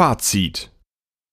Fazit.